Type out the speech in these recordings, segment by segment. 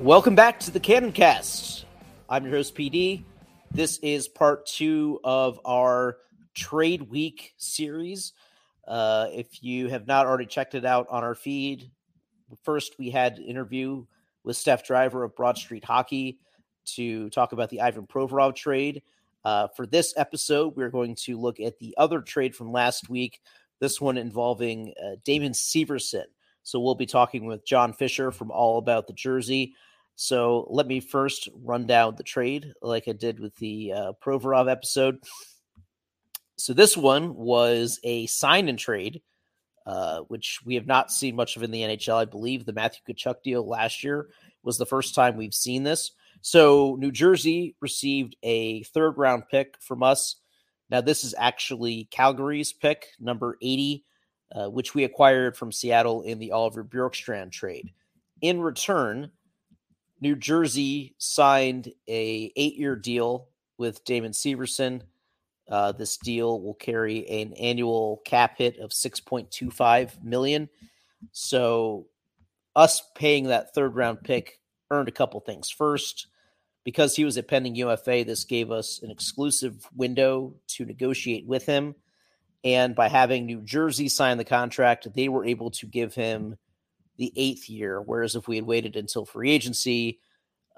Welcome back to the Cannon Cast. I'm your host, PD. This is part two of our Trade Week series. Uh, if you have not already checked it out on our feed, first we had an interview with Steph Driver of Broad Street Hockey to talk about the Ivan Provorov trade. Uh, for this episode, we're going to look at the other trade from last week, this one involving uh, Damon Severson. So we'll be talking with John Fischer from All About the Jersey. So let me first run down the trade like I did with the uh, Provorov episode. So this one was a sign and trade, uh, which we have not seen much of in the NHL. I believe the Matthew Tkachuk deal last year was the first time we've seen this. So New Jersey received a third round pick from us. Now this is actually Calgary's pick, number 80, uh, which we acquired from Seattle in the Oliver Bjorkstrand trade. In return, New Jersey signed a eight-year deal with Damon Severson. Uh, this deal will carry an annual cap hit of 6.25 million. So, us paying that third round pick earned a couple things. First, because he was a pending UFA, this gave us an exclusive window to negotiate with him. And by having New Jersey sign the contract, they were able to give him the eighth year. Whereas if we had waited until free agency,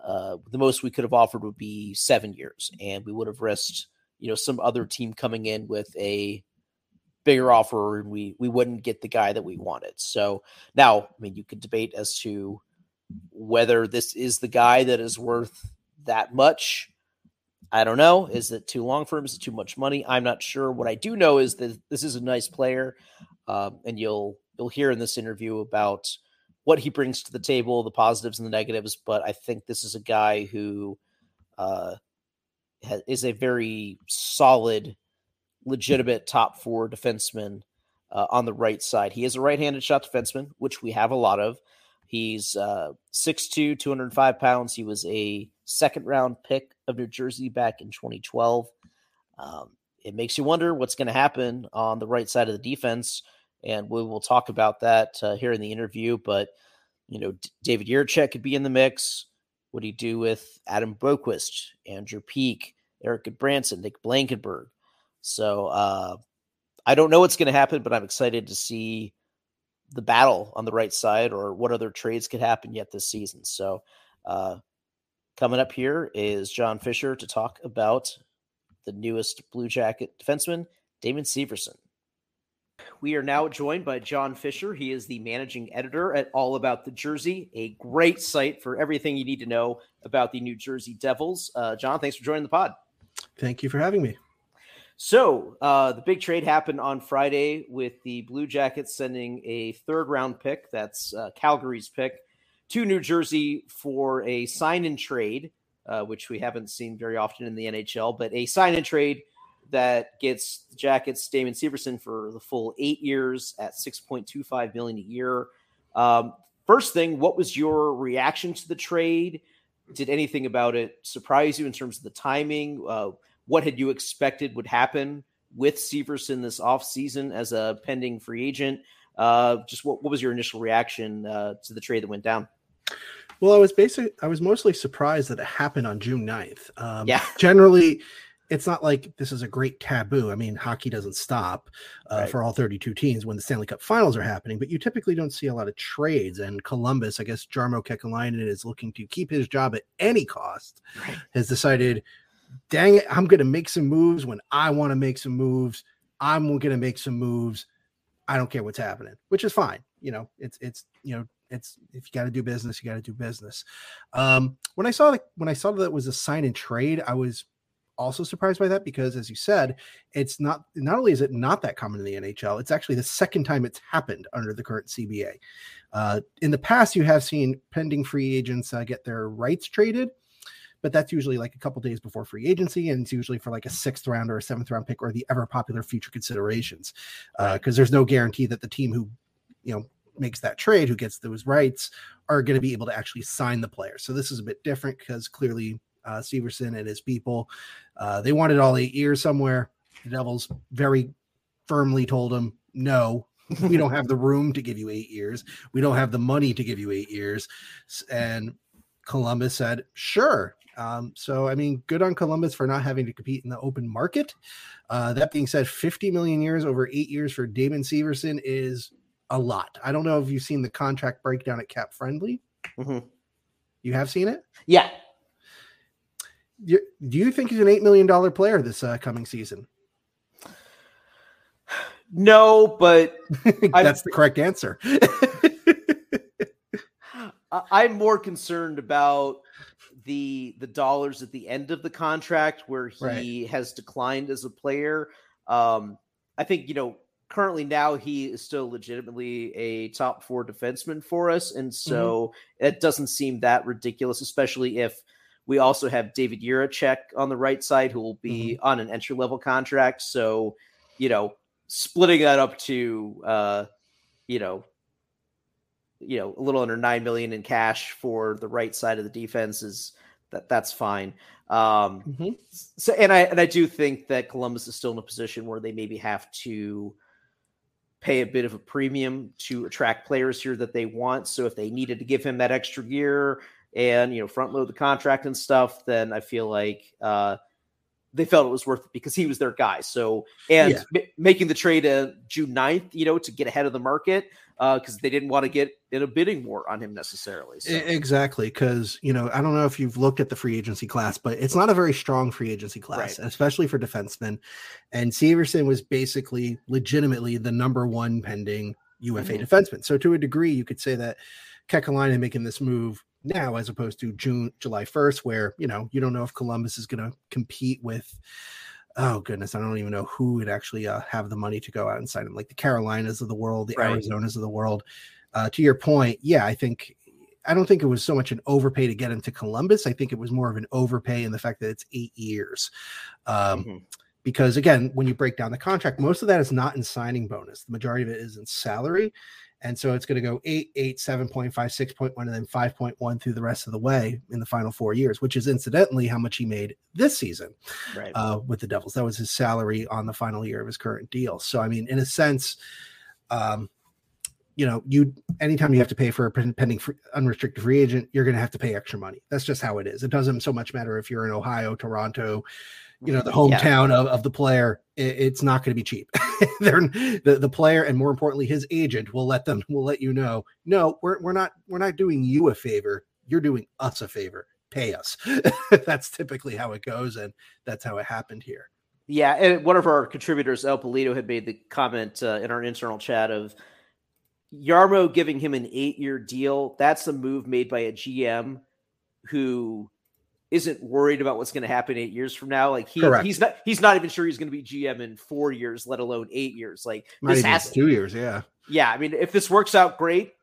uh, the most we could have offered would be seven years, and we would have risked, you know, some other team coming in with a bigger offer, and we we wouldn't get the guy that we wanted. So now, I mean, you could debate as to whether this is the guy that is worth that much. I don't know. Is it too long for him? Is it too much money? I'm not sure. What I do know is that this is a nice player, um, and you'll you'll hear in this interview about what he brings to the table, the positives and the negatives. But I think this is a guy who uh, is a very solid, legitimate top four defenseman uh, on the right side. He is a right-handed shot defenseman, which we have a lot of. He's uh, 6'2", 205 pounds. He was a second round pick of New Jersey back in 2012. Um, it makes you wonder what's going to happen on the right side of the defense, and we will talk about that uh, here in the interview. But you know, D- David Jiricek could be in the mix. What do you do with Adam Boqvist, Andrew Peeke, Eric Branson, Nick Blankenburg? So uh, I don't know what's going to happen, but I'm excited to see the battle on the right side or what other trades could happen yet this season. So, uh, coming up here is John Fischer to talk about the newest Blue Jacket defenseman, Damon Severson. We are now joined by John Fischer. He is the managing editor at All About the Jersey, a great site for everything you need to know about the New Jersey Devils. Uh, John, thanks for joining the pod. Thank you for having me. So uh, the big trade happened on Friday with the Blue Jackets sending a third round pick, that's uh, Calgary's pick, to New Jersey for a sign and trade, uh, which we haven't seen very often in the NHL, but a sign and trade that gets the Jackets Damon Severson for the full eight years at 6.25 million a year. Um, first thing, what was your reaction to the trade? Did anything about it surprise you in terms of the timing? Uh, what had you expected would happen with Severson this offseason as a pending free agent? Uh, just what, what was your initial reaction uh, to the trade that went down? Well, I was basically I was mostly surprised that it happened on June 9th. Um, Yeah. Generally, it's not like this is a great taboo. I mean, hockey doesn't stop uh, Right. for all 32 teams when the Stanley Cup finals are happening, but you typically don't see a lot of trades. And Columbus, I guess Jarmo Kekalainen is looking to keep his job at any cost, Right. has decided, dang it, I'm going to make some moves when I want to make some moves. I'm going to make some moves. I don't care what's happening, which is fine. You know, it's, it's, you know, it's if you got to do business, you got to do business. Um, when I saw the, when I saw that it was a sign and trade, I was also surprised by that because, as you said, it's not not only is it not that common in the NHL, it's actually the second time it's happened under the current CBA. Uh, in the past, you have seen pending free agents uh, get their rights traded, but that's usually like a couple days before free agency, and it's usually for like a sixth round or a seventh round pick or the ever popular future considerations, because there's no guarantee that the team who you know makes that trade, who gets those rights, are going to be able to actually sign the player. So this is a bit different because clearly uh, Severson and his people uh, they wanted all eight years somewhere. The Devils very firmly told him, no, we don't have the room to give you eight years. We don't have the money to give you eight years. And Columbus said, sure. Um, so, I mean, good on Columbus for not having to compete in the open market. Uh, that being said, 50 million years over eight years for Damon Severson is a lot. I don't know if you've seen the contract breakdown at Cap Friendly. Mhm. You have seen it? Yeah. Do you think he's an $8 million player this uh, coming season? No, but That's the correct answer. I'm more concerned about the the dollars at the end of the contract where he has declined as a player. Um, I think you know currently now he is still legitimately a top four defenseman for us, and so it doesn't seem that ridiculous, especially if we also have David Jiricek on the right side who will be on an entry level contract. So you know, splitting that up to uh, you know you know a little under nine million in cash for the right side of the defense is that that's fine. Um, Mhm. so and I and I do think that Columbus is still in a position where they maybe have to pay a bit of a premium to attract players here that they want. So if they needed to give him that extra year and you know front load the contract and stuff, then I feel like uh, they felt it was worth it because he was their guy. So and Yeah. ma- making the trade uh, June 9th, you know, to get ahead of the market uh, because they didn't want to get in a bidding war on him necessarily. So. Exactly, because you know I don't know if you've looked at the free agency class, but it's not a very strong free agency class, Right. especially for defensemen. And Severson was basically, legitimately, the number one pending UFA Mhm. defenseman. So to a degree, you could say that Kekalainen making this move now, as opposed to June, July first, where you know you don't know if Columbus is going to compete with. Oh goodness, I don't even know who would actually uh, have the money to go out and sign him, like the Carolinas of the world, the Right. Arizonas of the world. Uh, to your point, yeah, I think I don't think it was so much an overpay to get him to Columbus. I think it was more of an overpay in the fact that it's eight years. Um, Mhm. Because again, when you break down the contract, most of that is not in signing bonus. The majority of it is in salary. And so it's going to go eight, eight, seven point five, six point one, and then 5.1 through the rest of the way in the final four years, which is incidentally how much he made this season right. uh, with the Devils. That was his salary on the final year of his current deal. So, I mean, in a sense, um, you know, you anytime you have to pay for a pending free, unrestricted free agent, you're going to have to pay extra money. That's just how it is. It doesn't so much matter if you're in Ohio, Toronto, you know, the Yeah. hometown of, of the player. It, it's not going to be cheap. They're the, the player and more importantly, his agent will let them will let you know. No, we're we're not we're not doing you a favor. You're doing us a favor. Pay us. that's typically how it goes, and that's how it happened here. Yeah, and one of our contributors, El Polito, had made the comment uh, in our internal chat of Jarmo giving him an eight-year deal. That's a move made by a GM who isn't worried about what's going to happen eight years from now. Like he, Correct. he's not he's not even sure he's going to be GM in four years, let alone eight years. Like Not this has two years, yeah. yeah, I mean, if this works out great,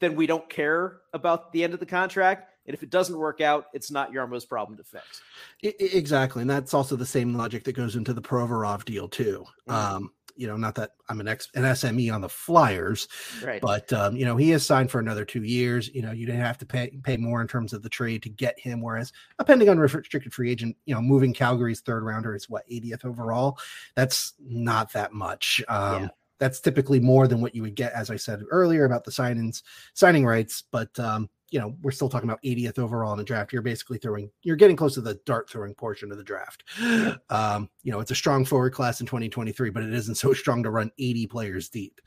then we don't care about the end of the contract. And if it doesn't work out, it's not Jarmo's problem to fix. I- I- exactly, and that's also the same logic that goes into the Provorov deal too. Mhm. Um, you know, not that I'm an ex an SME on the Flyers, Right. but um, you know, he is signed for another two years. You know, you didn't have to pay pay more in terms of the trade to get him. Whereas a pending unrestricted free agent, you know, moving Calgary's third rounder is what 80th overall. That's not that much. Um, Yeah. That's typically more than what you would get, as I said earlier about the signings, signing rights. But um, you know, we're still talking about 80th overall in the draft. You're basically throwing, you're getting close to the dart throwing portion of the draft. Um, you know, it's a strong forward class in 2023, but it isn't so strong to run 80 players deep.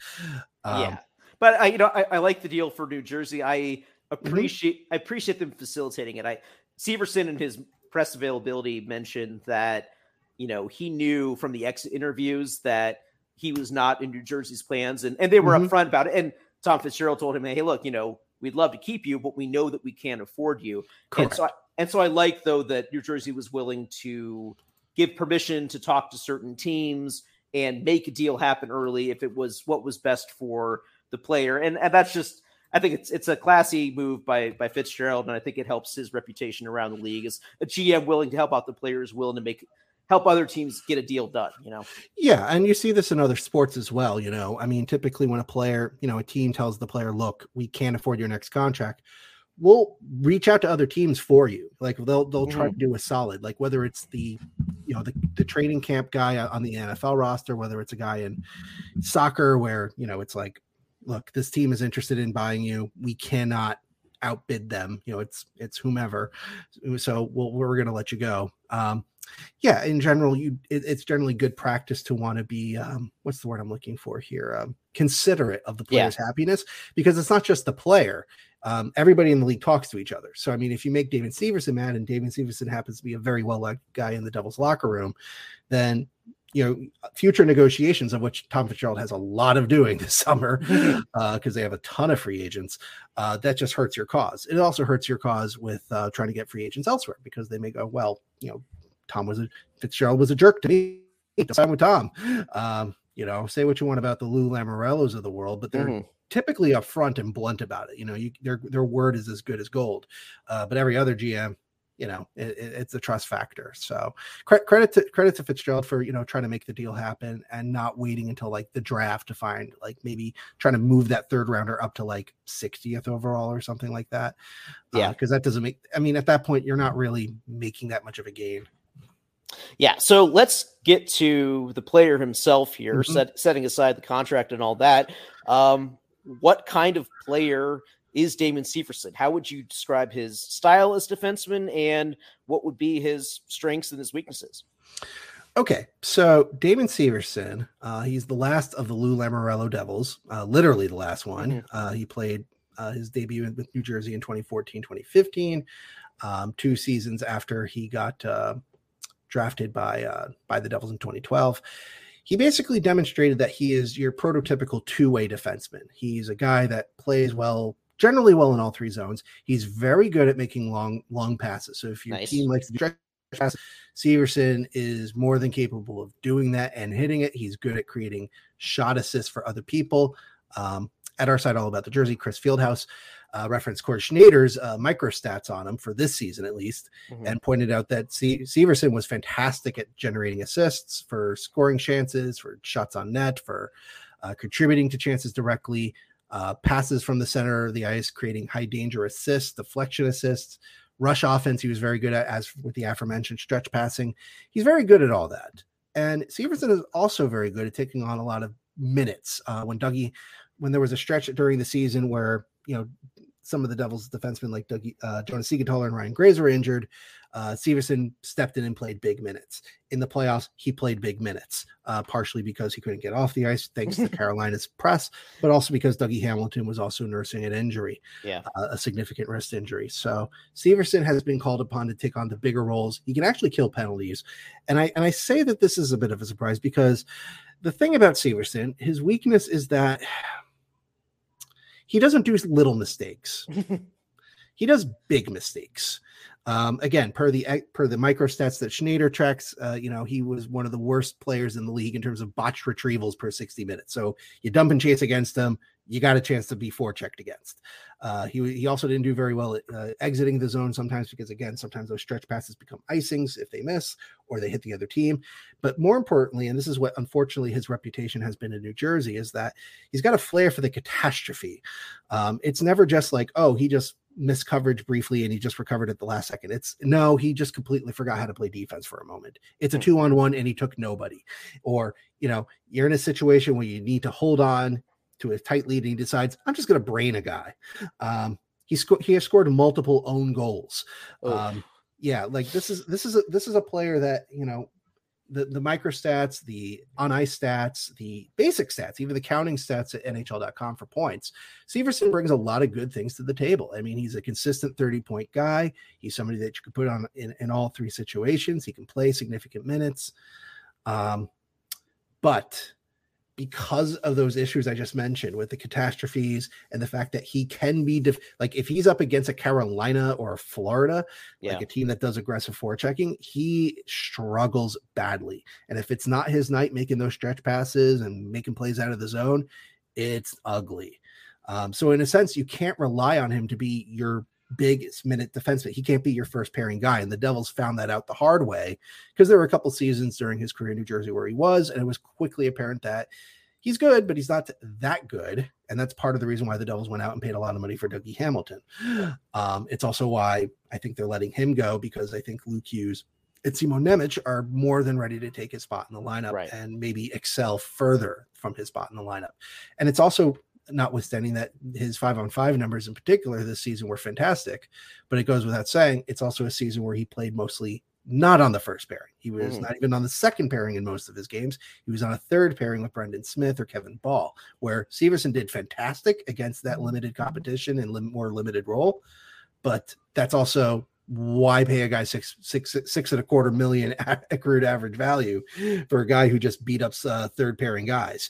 Um, yeah, but I, you know, I, I like the deal for New Jersey. I appreciate, I appreciate them facilitating it. I Severson in his press availability mentioned that, you know, he knew from the exit interviews that he was not in New Jersey's plans, and and they were Mhm. upfront about it. And Tom Fitzgerald told him, "Hey, look, you know, we'd love to keep you, but we know that we can't afford you." And so, I, and so I like though that New Jersey was willing to give permission to talk to certain teams and make a deal happen early if it was what was best for the player. And and that's just I think it's it's a classy move by by Fitzgerald, and I think it helps his reputation around the league as a GM willing to help out the players, willing to make help other teams get a deal done. You know, Yeah, and you see this in other sports as well. You know, I mean, typically when a player, you know, a team tells the player, "Look, we can't afford your next contract," we'll reach out to other teams for you. Like they'll they'll try to do a solid. Like whether it's the, you know, the the training camp guy on the NFL roster, whether it's a guy in soccer where you know it's like, look, this team is interested in buying you. We cannot outbid them. You know, it's it's whomever. So we'll, we're going to let you go. Um, yeah in general you it, it's generally good practice to want to be um what's the word i'm looking for here? Um considerate of the Yeah. player's happiness because it's not just the player um everybody in the league talks to each other. So i mean if you make david severson mad and david severson happens to be a very well liked guy in the devil's locker room then you know future negotiations of which tom fitzgerald has a lot of doing this summer because they have a ton of free agents uh, that just hurts your cause. It also hurts your cause with uh, trying to get free agents elsewhere because they may go well you know Tom was a Fitzgerald was a jerk to me. Don't sign with Tom. Um, you know, say what you want about the Lou Lamoriellos of the world, but they're Mhm. typically upfront and blunt about it. You know, you, their their word is as good as gold. Uh, but every other GM, you know, it, it- it's a trust factor. So cre- credit to credit to Fitzgerald for you know trying to make the deal happen and not waiting until like the draft to find like maybe trying to move that third rounder up to like 60th overall or something like that. Yeah. because that doesn't make. I mean, at that point, you're not really making that much of a gain. Yeah, so let's get to the player himself here, Mhm. set, setting aside the contract and all that. Um, what kind of player is Damon Severson? How would you describe his style as defenseman, and what would be his strengths and his weaknesses? Okay, so Damon Severson, uh, he's the last of the Lou Lamoriello Devils, uh, literally the last one. Mhm. Uh, he played uh, his debut with New Jersey in 2014, 2015, um, two seasons after he got uh, drafted by uh, by the Devils in 2012. He basically demonstrated that he is your prototypical two-way defenseman. He's a guy that plays well, generally well in all three zones. He's very good at making long long passes. So if your Nice. team likes to stretch pass, Severson is more than capable of doing that and hitting it. He's good at creating shot assists for other people. Um, at our site, all about the Jersey, Chris Fieldhouse uh, referenced Corey Sznajder's uh, micro stats on him for this season, at least, Mhm. and pointed out that Se- Severson was fantastic at generating assists for scoring chances, for shots on net, for uh, contributing to chances directly, uh, passes from the center of the ice, creating high danger assists, deflection assists, rush offense. He was very good at, as with the aforementioned stretch passing. He's very good at all that. And Severson is also very good at taking on a lot of minutes. Uh, when Dougie, when there was a stretch during the season where you know some of the Devils defensemen like Dougie, uh, Jonas Siegenthaler and Ryan Graves were injured, uh, Severson stepped in and played big minutes. In the playoffs, he played big minutes, uh, partially because he couldn't get off the ice thanks to Carolina's press, but also because Dougie Hamilton was also nursing an injury, Yeah. uh, a significant wrist injury. So Severson has been called upon to take on the bigger roles. He can actually kill penalties, and I and I say that this is a bit of a surprise because the thing about Severson, his weakness is that he doesn't do little mistakes. he does big mistakes. Um, again, per the per the micro stats that Sznajder tracks, uh, you know, he was one of the worst players in the league in terms of botched retrievals per 60 minutes. So you dump and chase against him, you got a chance to be forechecked against. Uh, he he also didn't do very well at uh, exiting the zone sometimes because again, sometimes those stretch passes become icings if they miss or they hit the other team. But more importantly, and this is what unfortunately his reputation has been in New Jersey, is that he's got a flair for the catastrophe. Um, it's never just like, oh, he just missed coverage briefly and he just recovered at the last second. It's no, he just completely forgot how to play defense for a moment. It's a Hmm. two on one and he took nobody. Or, you know, you're in a situation where you need to hold on to a tight lead and he decides, I'm just going to brain a guy. Um, He scored. He has scored multiple own goals. Oof. Um, yeah, like this is this is a, this is a player that you know the the micro stats, the on ice stats, the basic stats, even the counting stats at NHL.com for points. Severson brings a lot of good things to the table. I mean, he's a consistent 30 point guy. He's somebody that you could put on in, in all three situations. He can play significant minutes. Um, but because of those issues I just mentioned with the catastrophes and the fact that he can be def- like if he's up against a Carolina or a Florida, yeah. like a team that does aggressive forechecking, he struggles badly. And if it's not his night making those stretch passes and making plays out of the zone, it's ugly. Um, so in a sense, you can't rely on him to be your biggest minute defenseman. He can't be your first pairing guy. And the Devils found that out the hard way because there were a couple seasons during his career in New Jersey where he was, and it was quickly apparent that he's good, but he's not that good. And that's part of the reason why the Devils went out and paid a lot of money for Dougie Hamilton. Um, it's also why I think they're letting him go because I think Luke Hughes and Simon Nemec are more than ready to take his spot in the lineup Right. and maybe excel further from his spot in the lineup. And it's also notwithstanding that his five on five numbers in particular this season were fantastic, but it goes without saying it's also a season where he played mostly not on the first pairing. He was Mhm. not even on the second pairing in most of his games. He was on a third pairing with Brendan Smith or Kevin Bahl, where Severson did fantastic against that limited competition and lim- more limited role. But that's also why pay a guy six six six and a quarter million accrued average value for a guy who just beat up uh, third pairing guys.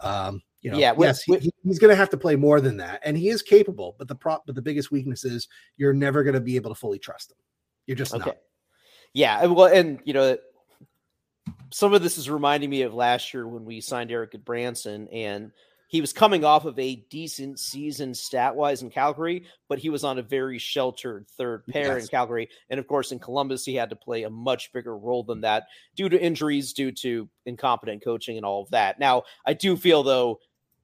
Um, you know, Yeah, with- yes, he- with- he's going to have to play more than that, and he is capable. But the prop, but the biggest weakness is you're never going to be able to fully trust him. You're just Okay. not. Yeah. and Well, and you know, some of this is reminding me of last year when we signed Eric Branson, and he was coming off of a decent season stat wise in Calgary, but he was on a very sheltered third pair in Calgary. And of course, in Columbus, he had to play a much bigger role than that due to injuries, due to incompetent coaching, and all of that. Now, I do feel though.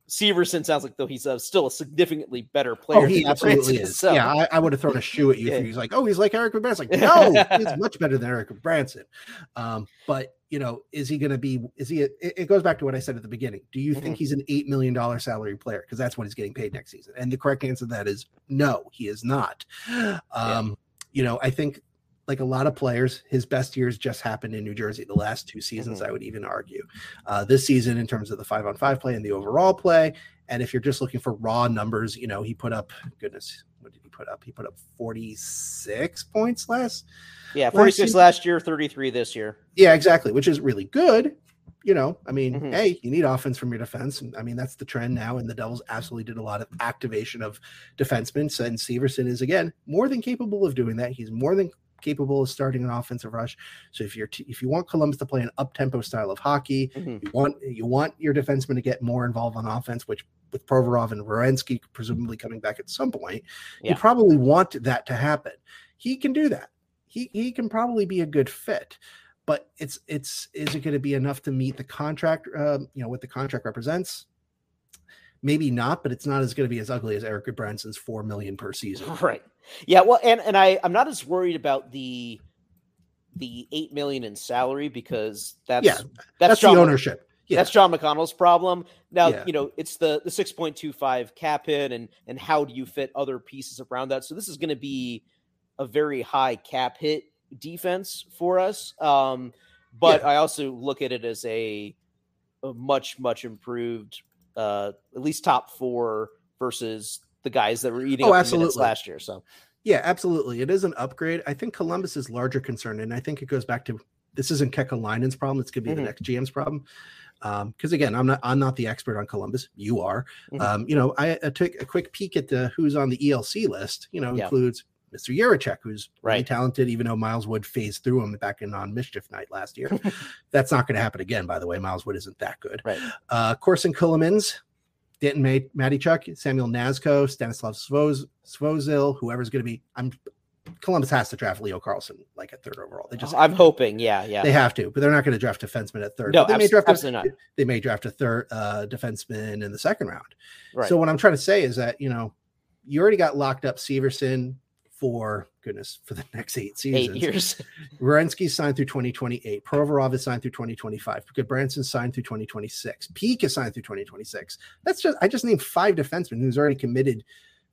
Severson sounds like though he's a, still a significantly better player. Oh, he absolutely Branson, is. so- Yeah, I, I would have thrown a shoe at you Yeah. if he's like, oh, he's like Eric Branson. Like, no, he's much better than Eric Branson. Um, but you know, is he going to be? Is he? A, it, it goes back to what I said at the beginning. Do you think Mhm. he's an eight million dollar salary player? Because that's what he's getting paid next season. And the correct answer to that is no, he is not. Um, You know, I think like a lot of players, his best years just happened in New Jersey. The last two seasons, Mhm. I would even argue. Uh, this season, in terms of the five on five play and the overall play, and if you're just looking for raw numbers, you know, he put up, goodness, what did he put up? He put up 46 points last. Yeah, Last 46 season- last year, 33 this year. Yeah, exactly, which is really good. You know, I mean, Mhm. hey, you need offense from your defense. I mean, that's the trend now. And the Devils absolutely did a lot of activation of defensemen. And Severson is, again, more than capable of doing that. He's more than capable of starting an offensive rush. So if you're t- if you want Columbus to play an up tempo style of hockey, Mhm. you want you want your defensemen to get more involved on offense, which with Provorov and Werenski presumably coming back at some point, Yeah. you probably want that to happen. He can do that. He he can probably be a good fit, but it's it's is it going to be enough to meet the contract? Um, you know what the contract represents. Maybe not, but it's not as going to be as ugly as Eric Branson's four million per season. Right. Yeah, well and and I I'm not as worried about the the 8 million in salary because that's Yeah, that's, That's, John the ownership. Yeah, That's John McConnell's problem. Now, Yeah. you know, it's the the 6.25 cap hit and and how do you fit other pieces around that? So this is going to be a very high cap hit defense for us. Um but Yeah. I also look at it as a a much much improved uh at least top 4 versus the guys that were eating Oh, up minutes absolutely. last year. So Yeah, absolutely. It is an upgrade. I think Columbus's larger concern, and I think it goes back to this isn't Kekalainen's problem. It's going to be Mhm. the next GM's problem. Because again, I'm not I'm not the expert on Columbus. You are. Mhm. Um, you know, I, I took a quick peek at the who's on the ELC list. You know, Yeah. includes Mr. Jiricek, who's really Right. talented, even though Miles Wood phased through him back in on Mischief Night last year. That's not going to happen again, by the way. Miles Wood isn't that good. Right. Uh, Corson Ceulemans, Danton May, Matty Chuck, Samuel Knazko, Stanislav Svoz, Svozil, whoever's going to be. I'm Columbus has to draft Leo Carlsson like at third overall. They just I'm hoping, yeah, yeah. they have to, but they're not going to draft defenseman at third. no, they may abs- draft a, absolutely not. they may draft a third uh, defenseman in the second round. Right. So what I'm trying to say is that you know you already got locked up Severson for goodness for the next eight seasons. Eight years. Werenski's signed through 2028. Provorov is signed through 2025. Gudbranson's signed through 2026. Peeke is signed through 2026. That's just I just named five defensemen who's already committed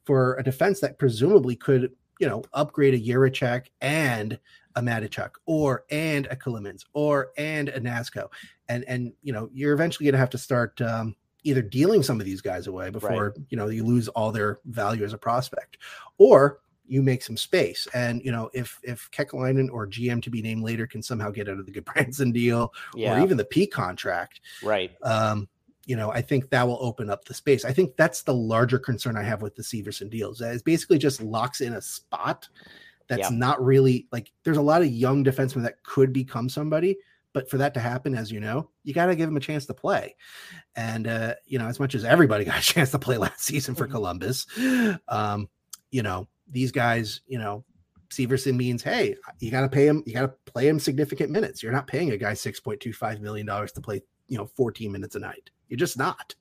for a defense that presumably could, you know, upgrade a Jiricek and a Mateychuk or and a Clemens or and a Knazko. And and you know, you're eventually gonna have to start um either dealing some of these guys away before you know you lose all their value as a prospect, or you make some space. And you know, if if Kekalainen or GM to be named later can somehow get out of the Gudbranson deal Yeah. or even the P contract, right. um, you know, I think that will open up the space. I think that's the larger concern I have with the Severson deals. That is basically just locks in a spot that's Yeah. not really like there's a lot of young defensemen that could become somebody, but for that to happen, as you know, you got to give them a chance to play. And uh, you know, as much as everybody got a chance to play last season for Mhm. Columbus, um, you know, these guys, you know, Severson means, hey, you got to pay him, you got to play him significant minutes. You're not paying a guy $6.25 million to play, you know, 14 minutes a night. You're just not.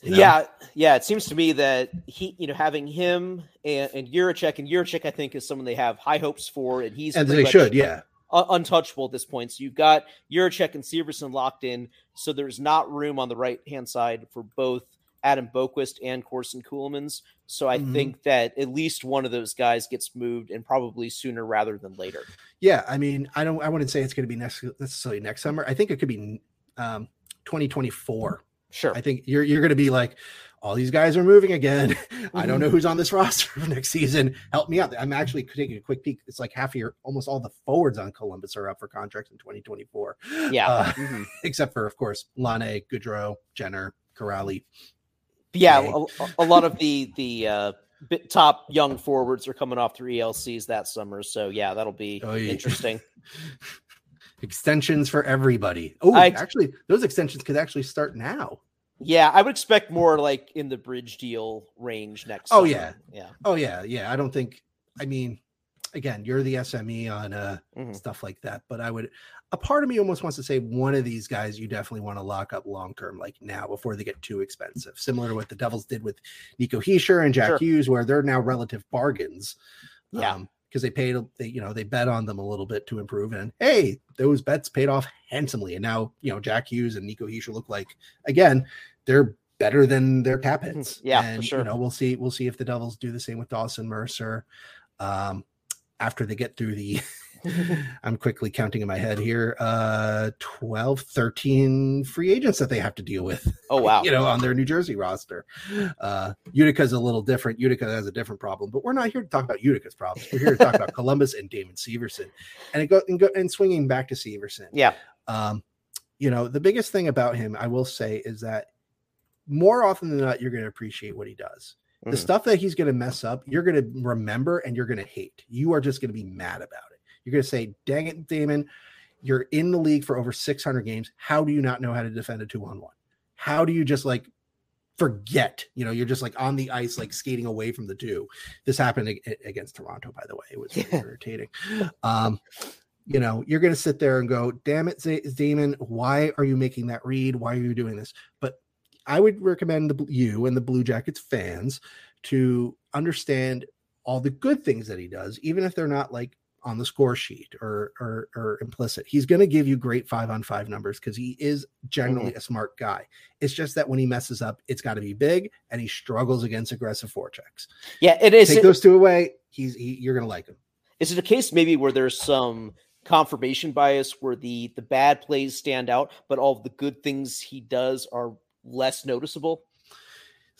you know? Yeah, yeah. It seems to me that he, you know, having him and, and Jiricek, and Jiricek, I think, is someone they have high hopes for, and he's And they should, yeah. un- untouchable at this point. So you've got Jiricek and Severson locked in, so there's not room on the right hand side for both Adam Boqvist and Corson Ceulemans. So I Mhm. think that at least one of those guys gets moved, and probably sooner rather than later. Yeah. I mean, I don't, I wouldn't say it's going to be next, necessarily next summer. I think it could be um, 2024. Sure. I think you're, you're going to be like, all these guys are moving again. I don't Mhm. know who's on this roster for next season. Help me out. I'm actually taking a quick peek. It's like half of your, almost all the forwards on Columbus are up for contracts in 2024. Yeah. Uh, Mhm. except for, of course, Laine, Goodrow, Jenner, Kuraly. Yeah, a, a lot of the the uh, top young forwards are coming off through ELCs that summer. So yeah, that'll be Oh, yeah. interesting. Extensions for everybody. Oh, I- actually, those extensions could actually start now. Yeah, I would expect more like in the bridge deal range next. Oh, summer. yeah. yeah. Oh yeah, yeah. I don't think. I mean, again, you're the SME on uh Mhm. stuff like that, but I would. A part of me almost wants to say one of these guys you definitely want to lock up long term, like now, before they get too expensive. Similar to what the Devils did with Nico Hischier and Jack Sure. Hughes, where they're now relative bargains. Yeah. because they paid, they you know they bet on them a little bit to improve, and hey, those bets paid off handsomely. And now you know Jack Hughes and Nico Hischier look like again they're better than their cap hits. Yeah, and sure. you know we'll see we'll see if the Devils do the same with Dawson Mercer. Um, after they get through the I'm quickly counting in my head here uh 12 13 free agents that they have to deal with Oh wow. you know on their New Jersey roster. Uh Utica's a little different. Utica has a different problem, but we're not here to talk about Utica's problems. We're here to talk about Columbus and Damon Severson. And it go and go and swinging back to Severson. Yeah. Um you know, the biggest thing about him I will say is that more often than not you're going to appreciate what he does the Mhm. stuff that he's going to mess up, you're going to remember and you're going to hate. You are just going to be mad about it. You're going to say, dang it, Damon, you're in the league for over 600 games. How do you not know how to defend a two on one? How do you just like forget? You know, you're just like on the ice, like skating away from the two. This happened ag- against Toronto, by the way. It was really Yeah. irritating. Um, you know, you're going to sit there and go, damn it, Z- Damon, why are you making that read? Why are you doing this? But I would recommend the, you and the Blue Jackets fans to understand all the good things that he does, even if they're not like on the score sheet or or, or implicit. He's going to give you great five on five numbers because he is generally mm-hmm. a smart guy. It's just that when he messes up, it's got to be big, and he struggles against aggressive forechecks. Yeah, it is. Take It, those two away, he's he, you're going to like him. is it a case maybe where there's some confirmation bias where the the bad plays stand out, but all of the good things he does are less noticeable?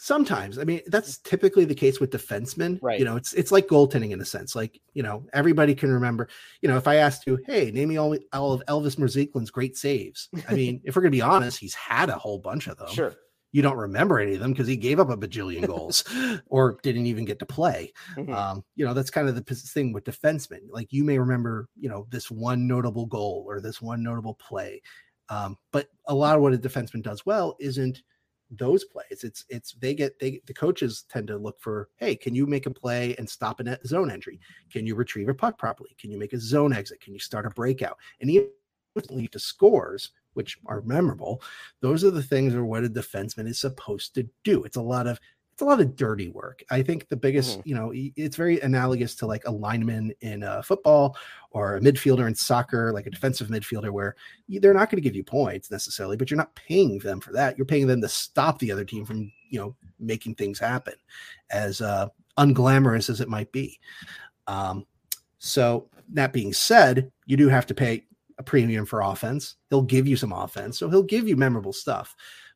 Sometimes, I mean, that's typically the case with defensemen. Right. You know, it's it's like goaltending in a sense. Like, you know, everybody can remember. You know, if I asked you, hey, name me all, all of Elvis Merzlikins' great saves. I mean, if we're gonna be honest, he's had a whole bunch of them. Sure. You don't remember any of them because he gave up a bajillion goals or didn't even get to play. Mhm. Um, you know, that's kind of the thing with defensemen. Like you may remember, you know, this one notable goal or this one notable play. Um, but a lot of what a defenseman does well isn't those plays. It's it's they get they the coaches tend to look for, hey, can you make a play and stop a zone entry? Can you retrieve a puck properly? Can you make a zone exit? Can you start a breakout? And even lead to scores, which are memorable. Those are the things are what a defenseman is supposed to do. It's a lot of a lot of dirty work. I think the biggest, Mhm. you know, it's very analogous to like a lineman in uh, football or a midfielder in soccer, like a defensive midfielder, where they're not going to give you points necessarily, but you're not paying them for that. You're paying them to stop the other team from, you know, making things happen. As uh, unglamorous as it might be. Um, so that being said, you do have to pay a premium for offense. He'll give you some offense, so he'll give you memorable stuff.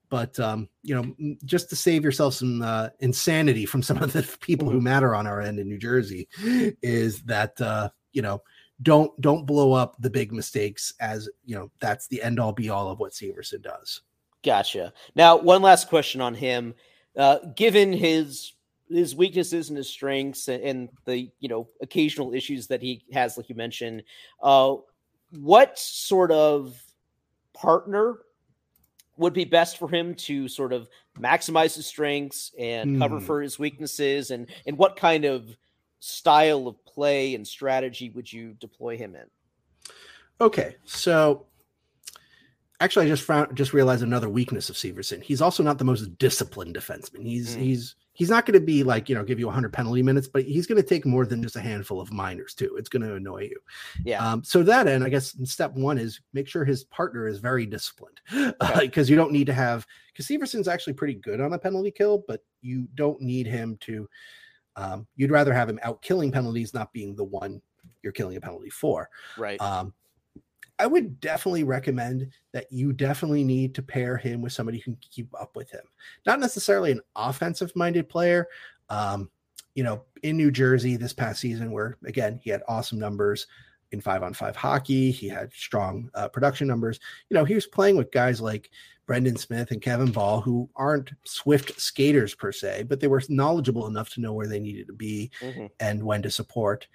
But um, you know, just to save yourself some uh, insanity from some of the people who matter on our end in New Jersey, is that uh, you know don't don't blow up the big mistakes as you know that's the end all be all of what Severson does. Gotcha. Now, one last question on him. Uh, given his his weaknesses and his strengths and, and the you know occasional issues that he has, like you mentioned, uh, what sort of partner would be best for him to sort of maximize his strengths and cover Hmm. for his weaknesses, and and what kind of style of play and strategy would you deploy him in? Okay, so actually, I just found just realized another weakness of Severson. He's also not the most disciplined defenseman. He's Mm. he's he's not going to be like you know give you 100 penalty minutes, but he's going to take more than just a handful of minors too. It's going to annoy you. Yeah, Um, so that end, I guess step one is make sure his partner is very disciplined because you don't need to have because Severson's actually pretty good on a penalty kill, but you don't need him to. Um, you'd rather have him out killing penalties, not being the one you're killing a penalty for. right. Um, I would definitely recommend that you definitely need to pair him with somebody who can keep up with him. Not necessarily an offensive minded player. Um, you know, in New Jersey this past season, where again, he had awesome numbers in five on five hockey, he had strong uh, production numbers. You know, he was playing with guys like Brendan Smith and Kevin Bahl, who aren't swift skaters per se, but they were knowledgeable enough to know where they needed to be Mhm. and when to support.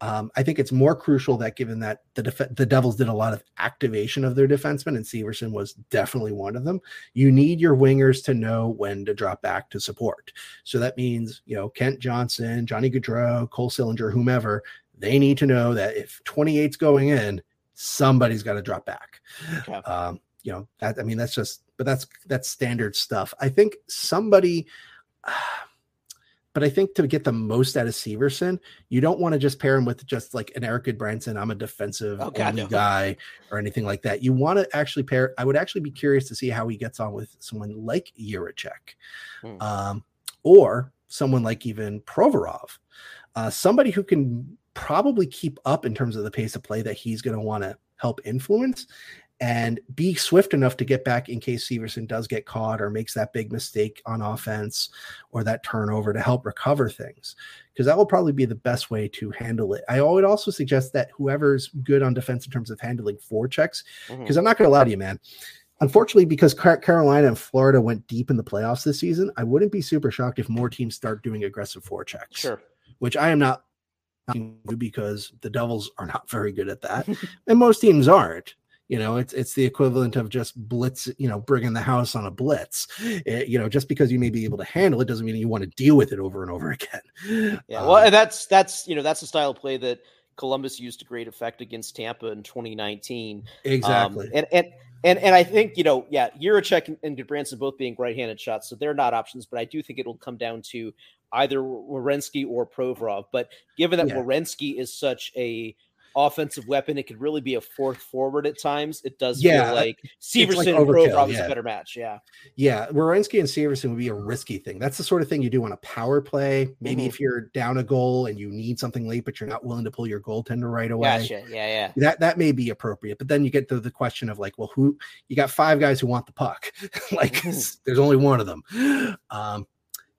Um, I think it's more crucial that given that the def- the Devils did a lot of activation of their defensemen, and Severson was definitely one of them. You need your wingers to know when to drop back to support. So that means you know Kent Johnson, Johnny Gaudreau, Cole Sillinger, whomever. They need to know that if 28's going in, somebody's got to drop back. Okay. Um, you know, that, I mean, that's just, but that's that's standard stuff. I think somebody, but I think to get the most out of Severson, you don't want to just pair him with just like an Erik Gudbranson. I'm a defensive Oh, God, only no. guy or anything like that. You want to actually pair. I would actually be curious to see how he gets on with someone like Jiricek, Hmm. um, or someone like even Provorov, uh, somebody who can probably keep up in terms of the pace of play that he's going to want to help influence and be swift enough to get back in case Severson does get caught or makes that big mistake on offense or that turnover to help recover things. Because that will probably be the best way to handle it. I would also suggest that whoever's good on defense in terms of handling forechecks, Mhm. because I'm not going to lie to you, man. Unfortunately, because Carolina and Florida went deep in the playoffs this season, I wouldn't be super shocked if more teams start doing aggressive forechecks Sure. which I am not because the Devils are not very good at that, and most teams aren't. You know, it's it's the equivalent of just blitz. You know, bringing the house on a blitz. Eh, you know, just because you may be able to handle it doesn't mean you want to deal with it over and over again. Yeah, Um, well, and that's that's you know that's the style of play that Columbus used to great effect against Tampa in 2019. Um, exactly. and and and and I think you know, yeah, Jiricek and, and Gudbranson both being right-handed shots, so they're not options. But I do think it'll come down to either Werenski or Provorov. But given that Yeah. Werenski is such a offensive weapon, it could really be a fourth forward at times. It does Yeah, feel like like Severson and overkill, Provorov is a better match. Yeah, Yeah, Werenski and Severson would be a risky thing. That's the sort of thing you do on a power play. Maybe Mhm. if you're down a goal and you need something late, but you're not willing to pull your goaltender right away. gotcha. Yeah, yeah. that that may be appropriate but then you get to the question of like well who you got five guys who want the puck like Mhm. there's only one of them um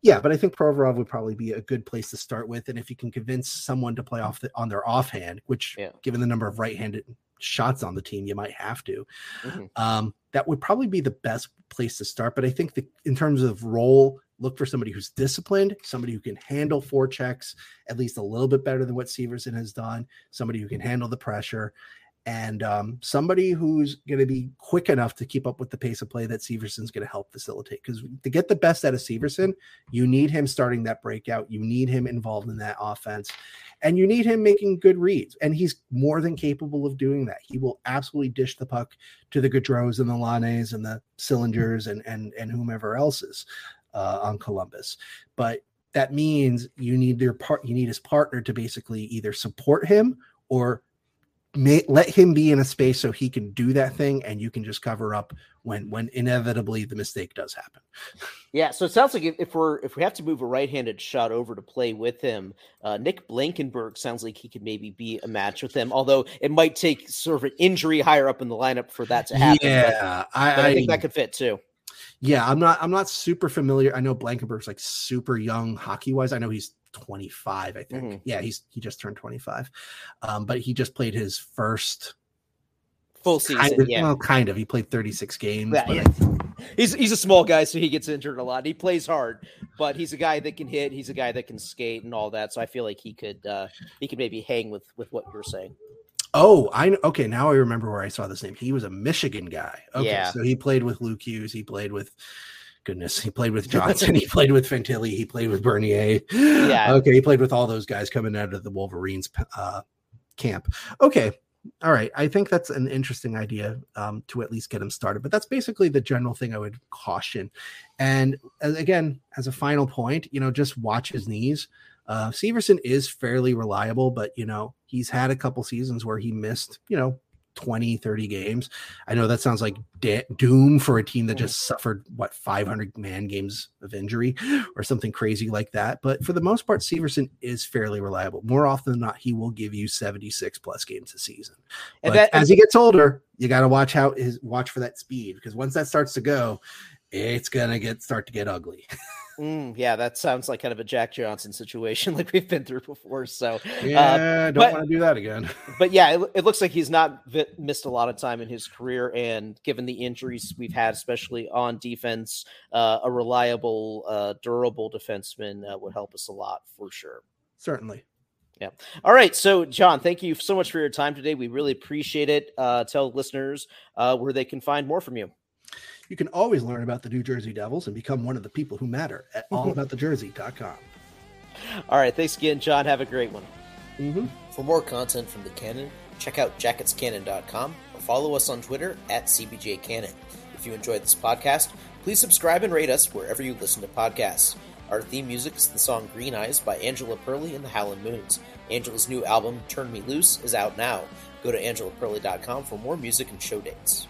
yeah but i think provorov would probably be a good place to start with and if you can convince someone to play off the, on their offhand which Yeah. given the number of right-handed shots on the team you might have to Mhm. um that would probably be the best place to start but i think that in terms of role look for somebody who's disciplined somebody who can handle four checks at least a little bit better than what severson has done somebody who can handle the pressure and um, somebody who's going to be quick enough to keep up with the pace of play that Severson's going to help facilitate. Because to get the best out of Severson, you need him starting that breakout. You need him involved in that offense, and you need him making good reads. And he's more than capable of doing that. He will absolutely dish the puck to the Gaudreaus and the Laines and the Sillingers and and and whomever else is uh, on Columbus. But that means you need your part. You need his partner to basically either support him or may, let him be in a space so he can do that thing, and you can just cover up when when inevitably the mistake does happen. Yeah, so it sounds like if, we're if we have to move a right-handed shot over to play with him, uh, Nick Blankenburg sounds like he could maybe be a match with him. Although it might take sort of an injury higher up in the lineup for that to happen. but- Yeah, I, but I, I think that could fit too. Yeah, I'm not. I'm not super familiar. I know Blankenburg's like super young hockey wise. I know he's 25. I think. Mhm. Yeah, he's he just turned 25. Um, but he just played his first Full season, kind of, yeah. well, kind of. He played 36 games. Yeah, yeah. He's he's a small guy, so he gets injured a lot. He plays hard, but he's a guy that can hit. He's a guy that can skate and all that. So I feel like he could uh, he could maybe hang with with what you're saying. Oh, I. Okay, now I remember where I saw this name. He was a Michigan guy. Okay, Yeah. so he played with Luke Hughes. He played with. Goodness, he played with Johnson. he played with Fantilli. He played with Bernier. Yeah. Okay, he played with all those guys coming out of the Wolverines uh, camp. Okay. All right. I think that's an interesting idea um, to at least get him started. But that's basically the general thing I would caution. And uh, again, as a final point, you know, just watch his knees. Uh, Severson is fairly reliable, but you know, he's had a couple seasons where he missed, you know, 20, 30 games. I know that sounds like da- doom for a team that mm. just suffered what 500 man games of injury or something crazy like that. But for the most part, Severson is fairly reliable. More often than not, he will give you 76 plus games a season. And But that- as he gets older, you got to watch how his watch for that speed because once that starts to go, it's gonna get start to get ugly. Mm, yeah, that sounds like kind of a Jack Johnson situation, like we've been through before. So, Yeah, don't but- want to do that again. but yeah, it, it looks like he's not vi- missed a lot of time in his career, and given the injuries we've had, especially on defense, uh, a reliable, uh, durable defenseman uh, would help us a lot for sure. Certainly. Yeah. All right, so John, thank you so much for your time today. We really appreciate it. Uh, tell listeners uh, where they can find more from you. You can always learn about the New Jersey Devils and become one of the people who matter at allaboutthejersey.com. All right, thanks again, John. Have a great one. Mm-hmm. For more content from the Cannon, check out jacketscannon.com or follow us on Twitter at CBJCannon. If you enjoyed this podcast, please subscribe and rate us wherever you listen to podcasts. Our theme music is the song Green Eyes by Angela Perley and the Howlin' Moons. Angela's new album, Turn Me Loose, is out now. Go to angelaperley.com for more music and show dates.